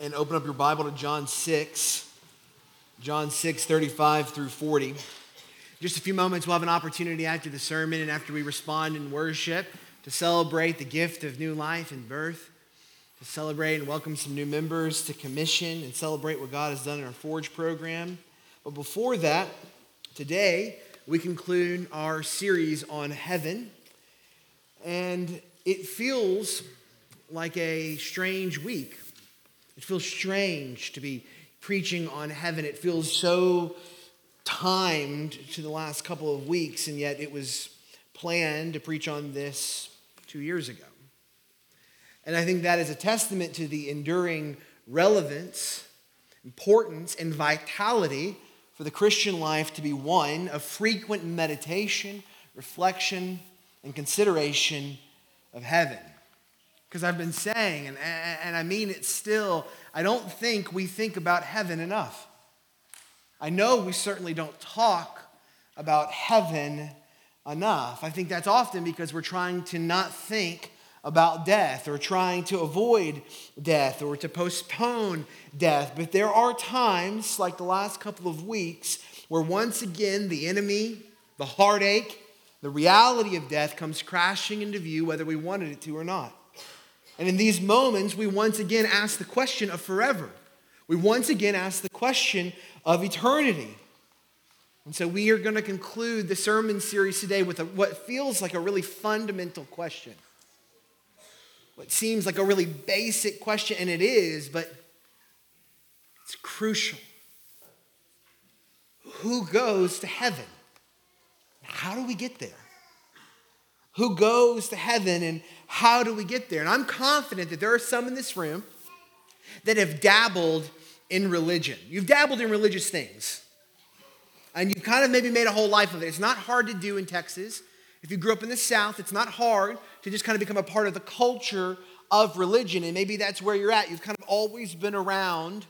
and open up your Bible to John 6, John 6, 35 through 40. Just a few moments, we'll have an opportunity after the sermon and after we respond in worship to celebrate the gift of new life and birth, to celebrate and welcome some new members to commission and celebrate what God has done in our Forge program. But before that, today we conclude our series on heaven. And it feels like a strange week it feels strange to be preaching on heaven. It feels so timed to the last couple of weeks, and yet it was planned to preach on this two years ago. And I think that is a testament to the enduring relevance, importance, and vitality for the Christian life to be one of frequent meditation, reflection, and consideration of heaven. Because I've been saying, and, and I mean it still, I don't think we think about heaven enough. I know we certainly don't talk about heaven enough. I think that's often because we're trying to not think about death or trying to avoid death or to postpone death. But there are times, like the last couple of weeks, where once again the enemy, the heartache, the reality of death comes crashing into view, whether we wanted it to or not. And in these moments, we once again ask the question of forever. We once again ask the question of eternity. And so we are going to conclude the sermon series today with a, what feels like a really fundamental question. What seems like a really basic question, and it is, but it's crucial. Who goes to heaven? How do we get there? Who goes to heaven and how do we get there? And I'm confident that there are some in this room that have dabbled in religion. You've dabbled in religious things. And you've kind of maybe made a whole life of it. It's not hard to do in Texas. If you grew up in the South, it's not hard to just kind of become a part of the culture of religion. And maybe that's where you're at. You've kind of always been around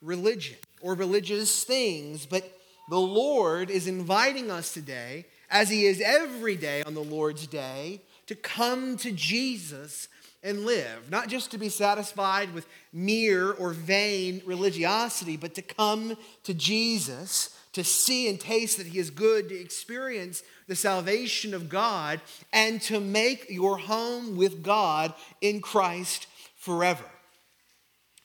religion or religious things. But the Lord is inviting us today, as He is every day on the Lord's day, to come to Jesus and live, not just to be satisfied with mere or vain religiosity, but to come to Jesus, to see and taste that He is good, to experience the salvation of God, and to make your home with God in Christ forever.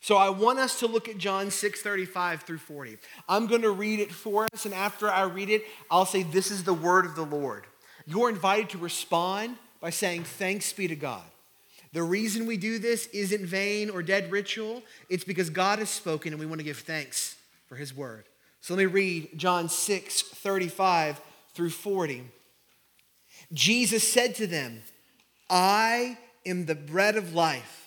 So I want us to look at John 6 35 through 40. I'm going to read it for us, and after I read it, I'll say, This is the word of the Lord. You're invited to respond by saying, Thanks be to God. The reason we do this isn't vain or dead ritual, it's because God has spoken and we want to give thanks for his word. So let me read John 6 35 through 40. Jesus said to them, I am the bread of life.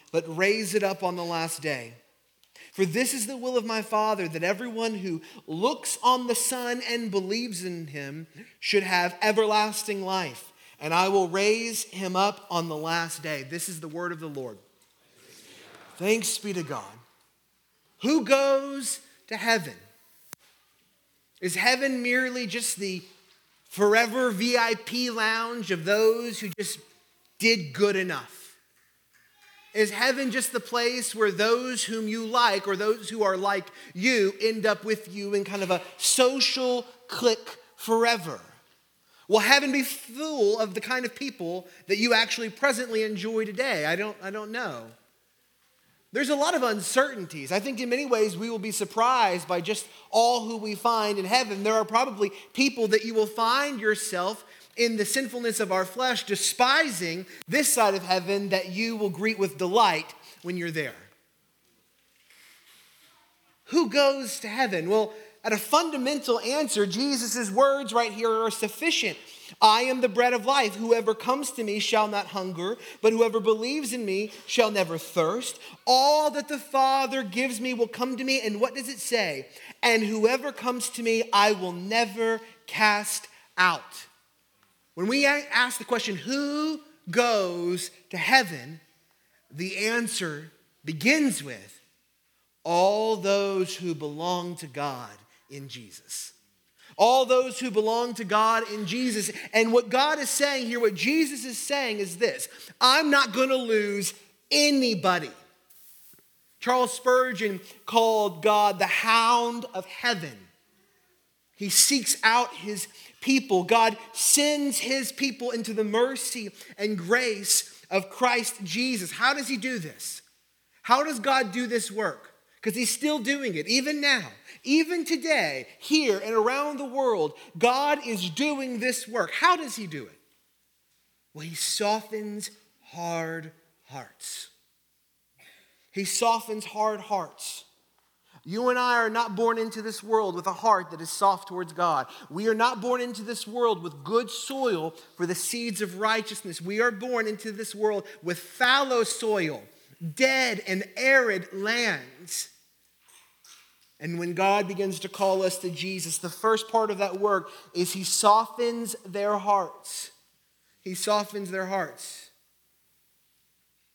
but raise it up on the last day. For this is the will of my Father, that everyone who looks on the Son and believes in him should have everlasting life and I will raise him up on the last day. This is the word of the Lord. Thanks be to God. Who goes to heaven? Is heaven merely just the forever VIP lounge of those who just did good enough? Is heaven just the place where those whom you like or those who are like you end up with you in kind of a social clique forever? Will heaven be full of the kind of people that you actually presently enjoy today? I don't, I don't know. There's a lot of uncertainties. I think in many ways we will be surprised by just all who we find in heaven. There are probably people that you will find yourself in the sinfulness of our flesh despising this side of heaven that you will greet with delight when you're there. Who goes to heaven? Well, at a fundamental answer, Jesus' words right here are sufficient. I am the bread of life. Whoever comes to me shall not hunger, but whoever believes in me shall never thirst. All that the Father gives me will come to me. And what does it say? And whoever comes to me, I will never cast out. When we ask the question, who goes to heaven? The answer begins with all those who belong to God in Jesus all those who belong to God in Jesus. And what God is saying here, what Jesus is saying is this I'm not going to lose anybody. Charles Spurgeon called God the hound of heaven. He seeks out his people. God sends his people into the mercy and grace of Christ Jesus. How does he do this? How does God do this work? Because he's still doing it, even now. Even today, here and around the world, God is doing this work. How does He do it? Well, He softens hard hearts. He softens hard hearts. You and I are not born into this world with a heart that is soft towards God. We are not born into this world with good soil for the seeds of righteousness. We are born into this world with fallow soil, dead and arid lands. And when God begins to call us to Jesus, the first part of that work is He softens their hearts. He softens their hearts.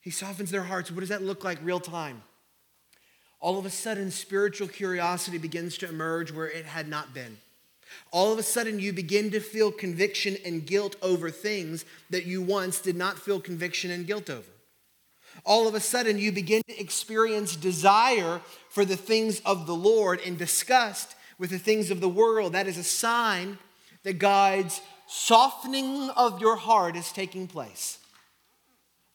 He softens their hearts. What does that look like real time? All of a sudden, spiritual curiosity begins to emerge where it had not been. All of a sudden, you begin to feel conviction and guilt over things that you once did not feel conviction and guilt over all of a sudden you begin to experience desire for the things of the Lord and disgust with the things of the world. That is a sign that God's softening of your heart is taking place.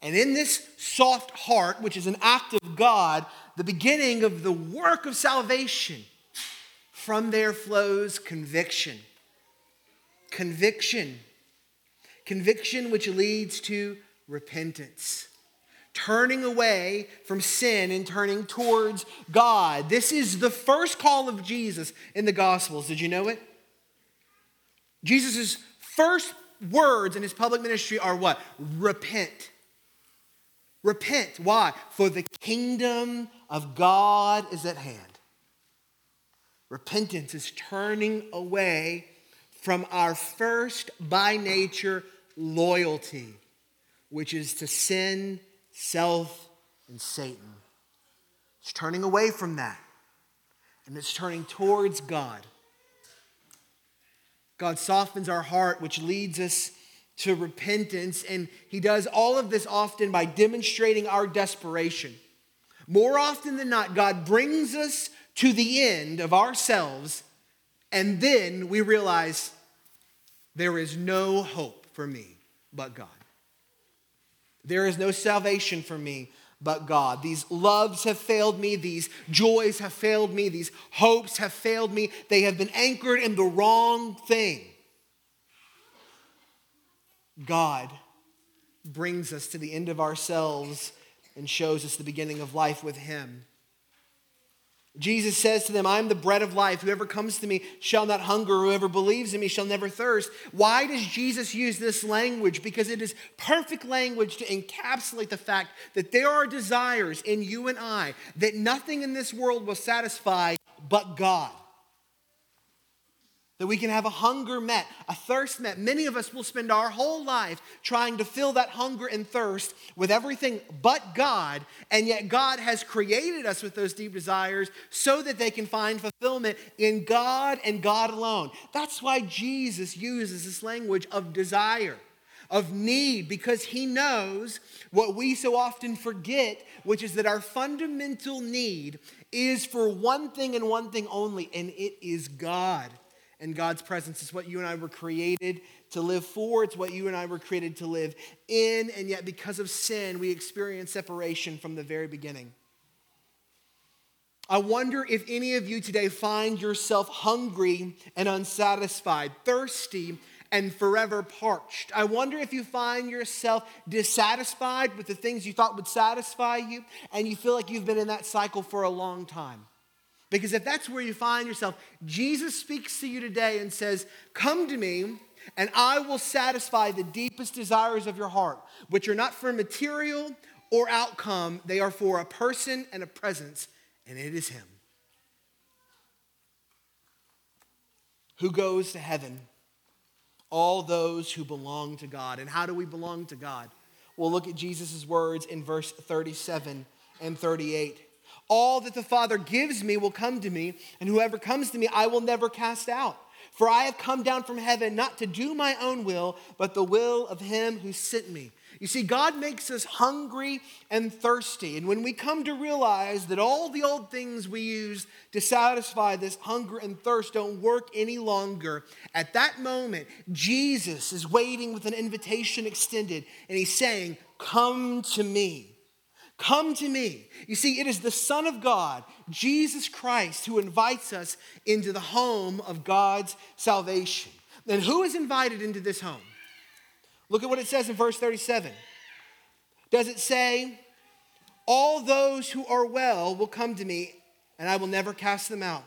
And in this soft heart, which is an act of God, the beginning of the work of salvation, from there flows conviction. Conviction. Conviction which leads to repentance turning away from sin and turning towards God. This is the first call of Jesus in the Gospels. Did you know it? Jesus' first words in his public ministry are what? Repent. Repent. Why? For the kingdom of God is at hand. Repentance is turning away from our first by nature loyalty, which is to sin self, and Satan. It's turning away from that, and it's turning towards God. God softens our heart, which leads us to repentance, and He does all of this often by demonstrating our desperation. More often than not, God brings us to the end of ourselves, and then we realize there is no hope for me but God. There is no salvation for me but God. These loves have failed me. These joys have failed me. These hopes have failed me. They have been anchored in the wrong thing. God brings us to the end of ourselves and shows us the beginning of life with Him. Jesus says to them, I am the bread of life. Whoever comes to me shall not hunger. Whoever believes in me shall never thirst. Why does Jesus use this language? Because it is perfect language to encapsulate the fact that there are desires in you and I that nothing in this world will satisfy but God that we can have a hunger met, a thirst met. Many of us will spend our whole life trying to fill that hunger and thirst with everything but God, and yet God has created us with those deep desires so that they can find fulfillment in God and God alone. That's why Jesus uses this language of desire. Of need, because he knows what we so often forget, which is that our fundamental need is for one thing and one thing only, and it is God and God's presence. It's what you and I were created to live for, it's what you and I were created to live in, and yet because of sin, we experience separation from the very beginning. I wonder if any of you today find yourself hungry and unsatisfied, thirsty and forever parched. I wonder if you find yourself dissatisfied with the things you thought would satisfy you, and you feel like you've been in that cycle for a long time. Because if that's where you find yourself, Jesus speaks to you today and says, Come to me and I will satisfy the deepest desires of your heart, which are not for material or outcome, they are for a person and a presence, and it is Him. Who goes to heaven? All those who belong to God. And how do we belong to God? We'll look at Jesus' words in verse 37 and 38. All that the Father gives me will come to me, and whoever comes to me, I will never cast out. For I have come down from heaven not to do my own will, but the will of him who sent me. You see, God makes us hungry and thirsty. And when we come to realize that all the old things we use to satisfy this hunger and thirst don't work any longer, at that moment, Jesus is waiting with an invitation extended, and he's saying, Come to me. Come to me. You see, it is the Son of God, Jesus Christ, who invites us into the home of God's salvation. And who is invited into this home? Look at what it says in verse 37. Does it say, All those who are well will come to me, and I will never cast them out?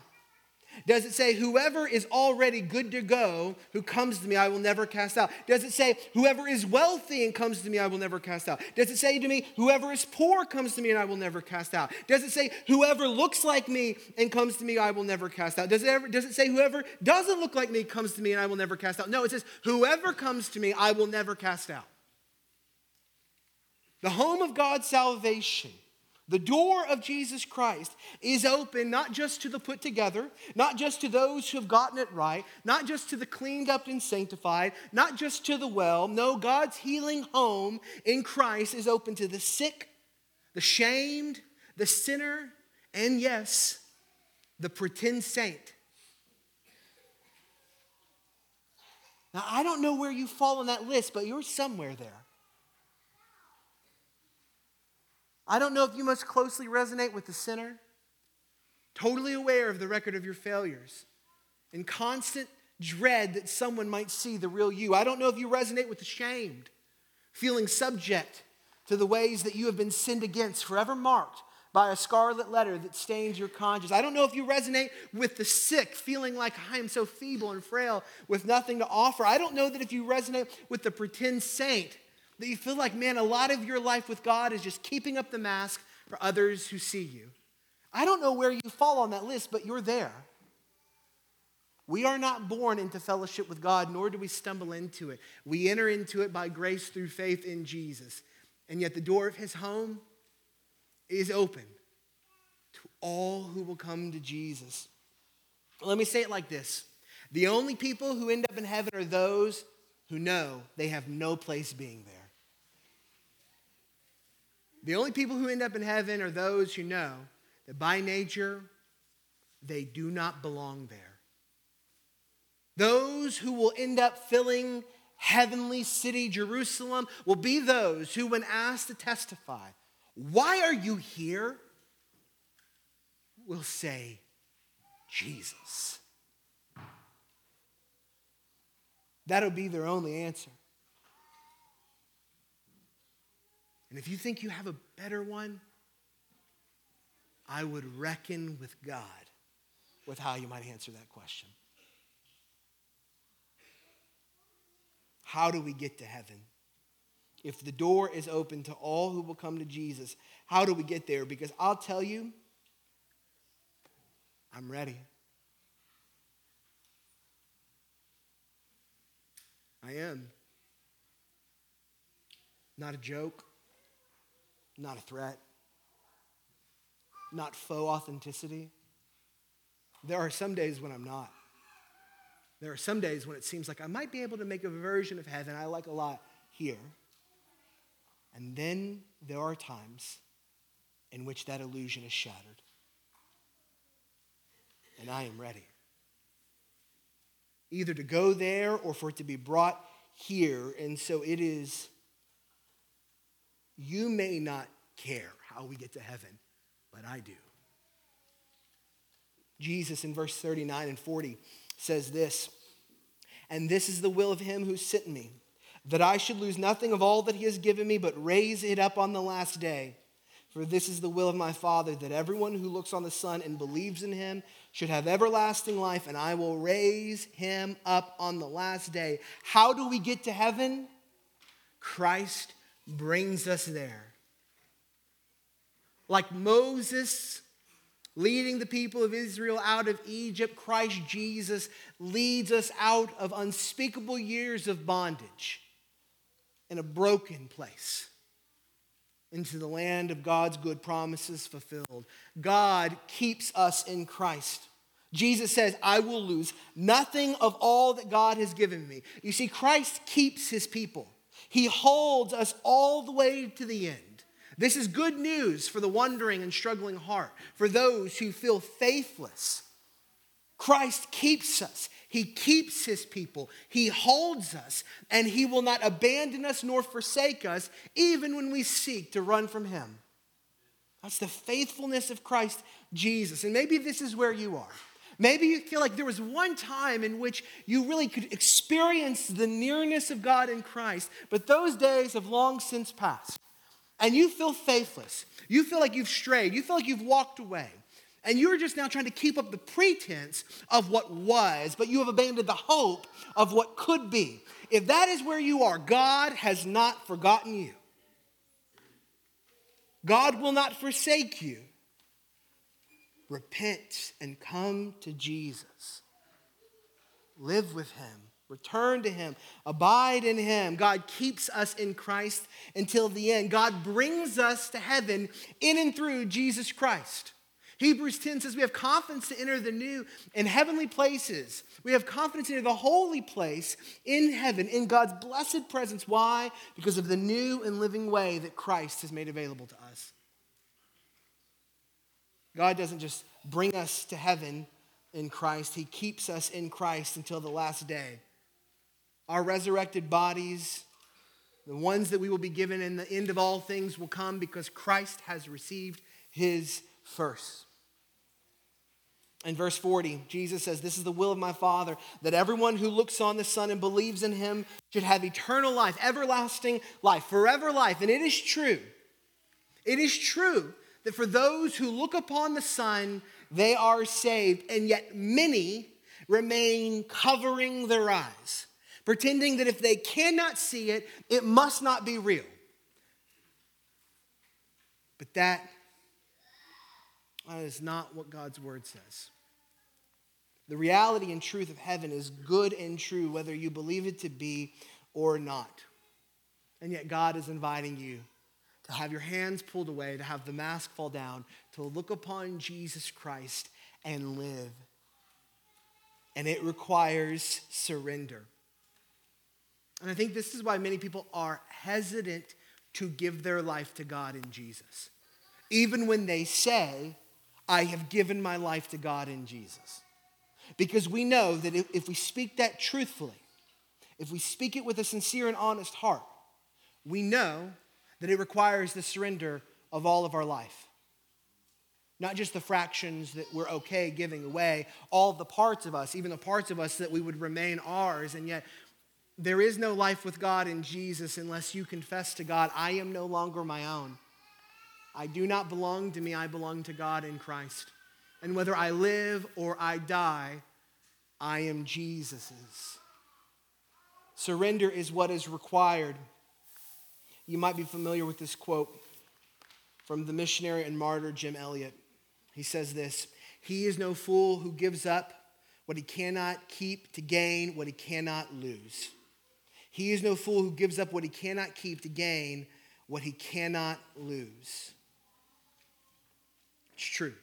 Does it say, whoever is already good to go, who comes to me, I will never cast out? Does it say, whoever is wealthy and comes to me, I will never cast out? Does it say to me, whoever is poor comes to me and I will never cast out? Does it say, whoever looks like me and comes to me, I will never cast out? Does it, ever, does it say, whoever doesn't look like me comes to me and I will never cast out? No, it says, whoever comes to me, I will never cast out. The home of God's salvation the door of Jesus Christ is open not just to the put together, not just to those who have gotten it right, not just to the cleaned up and sanctified, not just to the well. No, God's healing home in Christ is open to the sick, the shamed, the sinner, and yes, the pretend saint. Now, I don't know where you fall on that list, but you're somewhere there. I don't know if you most closely resonate with the sinner, totally aware of the record of your failures, in constant dread that someone might see the real you. I don't know if you resonate with the shamed, feeling subject to the ways that you have been sinned against, forever marked by a scarlet letter that stains your conscience. I don't know if you resonate with the sick, feeling like I am so feeble and frail with nothing to offer. I don't know that if you resonate with the pretend saint that you feel like, man, a lot of your life with God is just keeping up the mask for others who see you. I don't know where you fall on that list, but you're there. We are not born into fellowship with God, nor do we stumble into it. We enter into it by grace through faith in Jesus. And yet, the door of his home is open to all who will come to Jesus. Let me say it like this The only people who end up in heaven are those who know they have no place being there. The only people who end up in heaven are those who know that by nature they do not belong there. Those who will end up filling heavenly city Jerusalem will be those who, when asked to testify, Why are you here? will say, Jesus. That'll be their only answer. And if you think you have a better one, I would reckon with God with how you might answer that question. How do we get to heaven? If the door is open to all who will come to Jesus, how do we get there? Because I'll tell you, I'm ready. I am. Not a joke. Not a threat, not faux authenticity. There are some days when I'm not. There are some days when it seems like I might be able to make a version of heaven I like a lot here. And then there are times in which that illusion is shattered. And I am ready. Either to go there or for it to be brought here. And so it is you may not care how we get to heaven, but I do. Jesus in verse 39 and 40 says this And this is the will of him who sent me, that I should lose nothing of all that he has given me, but raise it up on the last day. For this is the will of my Father, that everyone who looks on the Son and believes in him should have everlasting life, and I will raise him up on the last day. How do we get to heaven? Christ brings us there. Like Moses leading the people of Israel out of Egypt, Christ Jesus leads us out of unspeakable years of bondage in a broken place into the land of God's good promises fulfilled. God keeps us in Christ. Jesus says, I will lose nothing of all that God has given me. You see, Christ keeps his people, he holds us all the way to the end. This is good news for the wandering and struggling heart, for those who feel faithless. Christ keeps us. He keeps his people. He holds us, and he will not abandon us nor forsake us, even when we seek to run from him. That's the faithfulness of Christ Jesus. And maybe this is where you are. Maybe you feel like there was one time in which you really could experience the nearness of God in Christ, but those days have long since passed. And you feel faithless. You feel like you've strayed. You feel like you've walked away and you're just now trying to keep up the pretense of what was, but you have abandoned the hope of what could be. If that is where you are, God has not forgotten you. God will not forsake you. Repent and come to Jesus. Live with him. Return to him. Abide in him. God keeps us in Christ until the end. God brings us to heaven in and through Jesus Christ. Hebrews 10 says we have confidence to enter the new and heavenly places. We have confidence to enter the holy place in heaven, in God's blessed presence. Why? Because of the new and living way that Christ has made available to us. God doesn't just bring us to heaven in Christ, He keeps us in Christ until the last day. Our resurrected bodies, the ones that we will be given in the end of all things, will come because Christ has received His first. In verse 40, Jesus says, This is the will of my Father, that everyone who looks on the Son and believes in him should have eternal life, everlasting life, forever life. And it is true. It is true that for those who look upon the Son, they are saved, and yet many remain covering their eyes, pretending that if they cannot see it, it must not be real. But that that is not what God's word says. The reality and truth of heaven is good and true, whether you believe it to be or not. And yet, God is inviting you to have your hands pulled away, to have the mask fall down, to look upon Jesus Christ and live. And it requires surrender. And I think this is why many people are hesitant to give their life to God in Jesus. Even when they say, I have given my life to God in Jesus. Because we know that if, we speak that truthfully, if we speak it with a sincere and honest heart, we know that it requires the surrender of all of our life. Not just the fractions that we're okay giving away, all the parts of us, even the parts of us that we would remain ours. And yet, there is no life with God in Jesus unless you confess to God, I am no longer my own. I do not belong to me, I belong to God in Christ. And whether I live or I die, I am Jesus's. Surrender is what is required. You might be familiar with this quote from the missionary and martyr Jim Elliot. He says this He is no fool who gives up what he cannot keep to gain what he cannot lose. He is no fool who gives up what he cannot keep to gain what he cannot lose. It's true.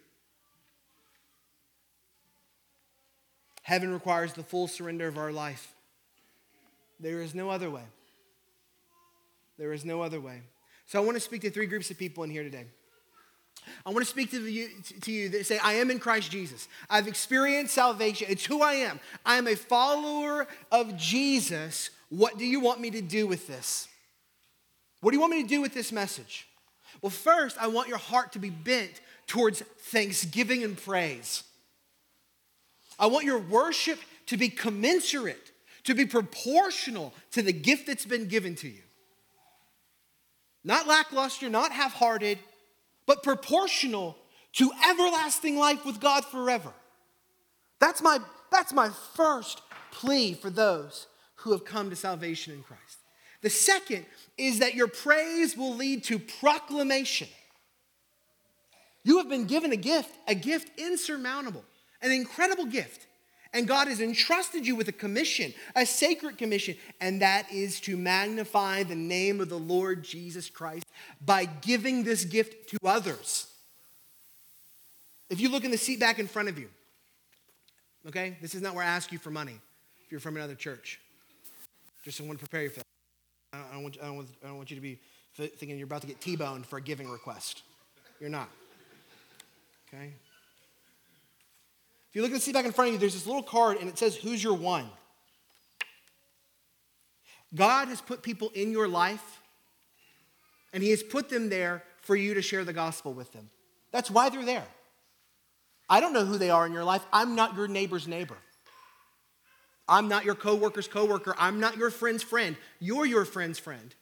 Heaven requires the full surrender of our life. There is no other way. There is no other way. So I want to speak to three groups of people in here today. I want to speak to you, to you that say, I am in Christ Jesus. I've experienced salvation. It's who I am. I am a follower of Jesus. What do you want me to do with this? What do you want me to do with this message? Well, first, I want your heart to be bent towards thanksgiving and praise. I want your worship to be commensurate, to be proportional to the gift that's been given to you. Not lackluster, not half hearted, but proportional to everlasting life with God forever. That's my, that's my first plea for those who have come to salvation in Christ. The second is that your praise will lead to proclamation. You have been given a gift, a gift insurmountable, an incredible gift. And God has entrusted you with a commission, a sacred commission, and that is to magnify the name of the Lord Jesus Christ by giving this gift to others. If you look in the seat back in front of you, okay, this is not where I ask you for money if you're from another church. Just I want to prepare you for that. I don't want, I don't want, I don't want you to be thinking you're about to get T boned for a giving request. You're not. Okay? If you look at the seat back in front of you, there's this little card and it says, Who's your one? God has put people in your life and He has put them there for you to share the gospel with them. That's why they're there. I don't know who they are in your life. I'm not your neighbor's neighbor. I'm not your coworker's coworker. I'm not your friend's friend. You're your friend's friend.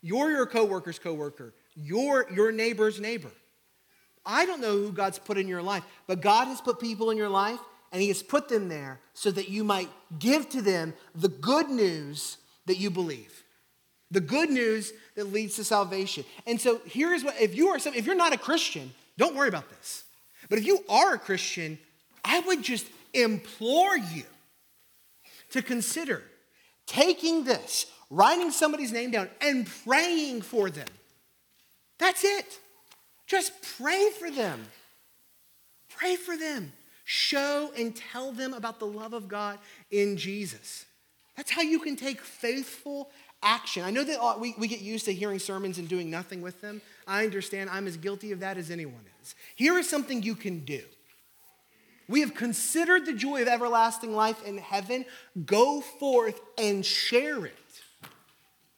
You're your coworker's coworker. You're your neighbor's neighbor. I don't know who God's put in your life, but God has put people in your life and He has put them there so that you might give to them the good news that you believe. The good news that leads to salvation. And so here's what if you are if you're not a Christian, don't worry about this. But if you are a Christian, I would just implore you to consider taking this, writing somebody's name down, and praying for them. That's it. Just pray for them. Pray for them. Show and tell them about the love of God in Jesus. That's how you can take faithful action. I know that uh, we, we get used to hearing sermons and doing nothing with them. I understand I'm as guilty of that as anyone is. Here is something you can do. We have considered the joy of everlasting life in heaven. Go forth and share it.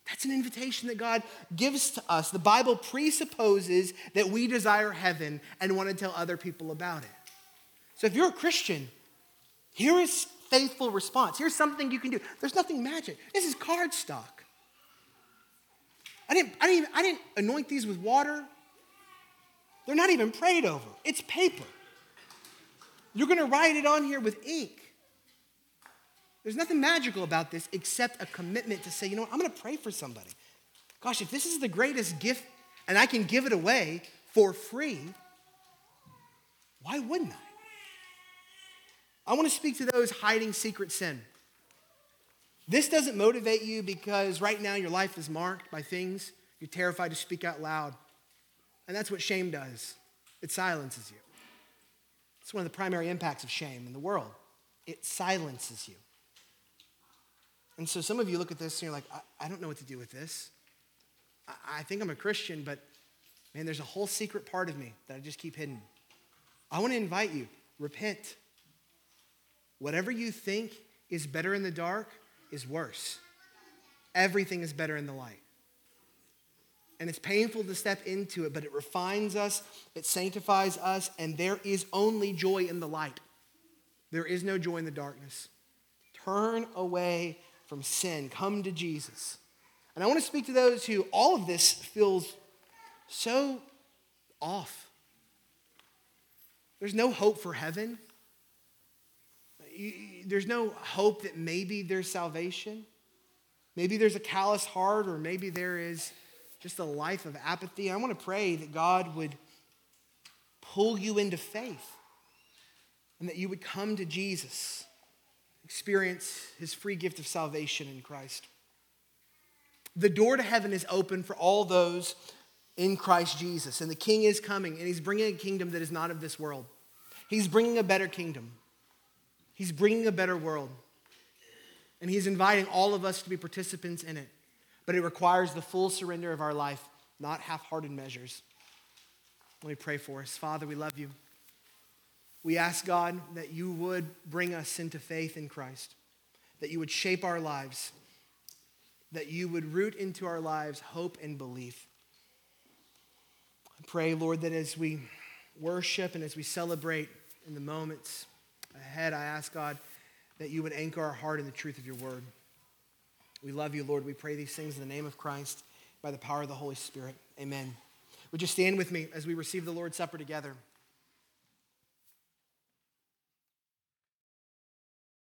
That's an invitation that God gives to us. The Bible presupposes that we desire heaven and want to tell other people about it. So if you're a Christian, here is faithful response. Here's something you can do. There's nothing magic. This is cardstock. I didn't, I didn't, I didn't anoint these with water. They're not even prayed over. It's paper. You're going to write it on here with ink. There's nothing magical about this except a commitment to say, you know what, I'm going to pray for somebody. Gosh, if this is the greatest gift and I can give it away for free, why wouldn't I? I want to speak to those hiding secret sin. This doesn't motivate you because right now your life is marked by things you're terrified to speak out loud. And that's what shame does it silences you. It's one of the primary impacts of shame in the world. It silences you. And so some of you look at this and you're like, I, I don't know what to do with this. I, I think I'm a Christian, but man, there's a whole secret part of me that I just keep hidden. I want to invite you, repent. Whatever you think is better in the dark is worse. Everything is better in the light. And it's painful to step into it, but it refines us, it sanctifies us, and there is only joy in the light. There is no joy in the darkness. Turn away from sin. Come to Jesus. And I want to speak to those who all of this feels so off. There's no hope for heaven. There's no hope that maybe there's salvation. Maybe there's a callous heart, or maybe there is just a life of apathy. I want to pray that God would pull you into faith and that you would come to Jesus experience his free gift of salvation in Christ. The door to heaven is open for all those in Christ Jesus. And the king is coming, and he's bringing a kingdom that is not of this world. He's bringing a better kingdom, he's bringing a better world. And he's inviting all of us to be participants in it. But it requires the full surrender of our life, not half hearted measures. Let me pray for us. Father, we love you. We ask God that you would bring us into faith in Christ, that you would shape our lives, that you would root into our lives hope and belief. I pray, Lord, that as we worship and as we celebrate in the moments ahead, I ask God that you would anchor our heart in the truth of your word. We love you, Lord. We pray these things in the name of Christ by the power of the Holy Spirit. Amen. Would you stand with me as we receive the Lord's Supper together?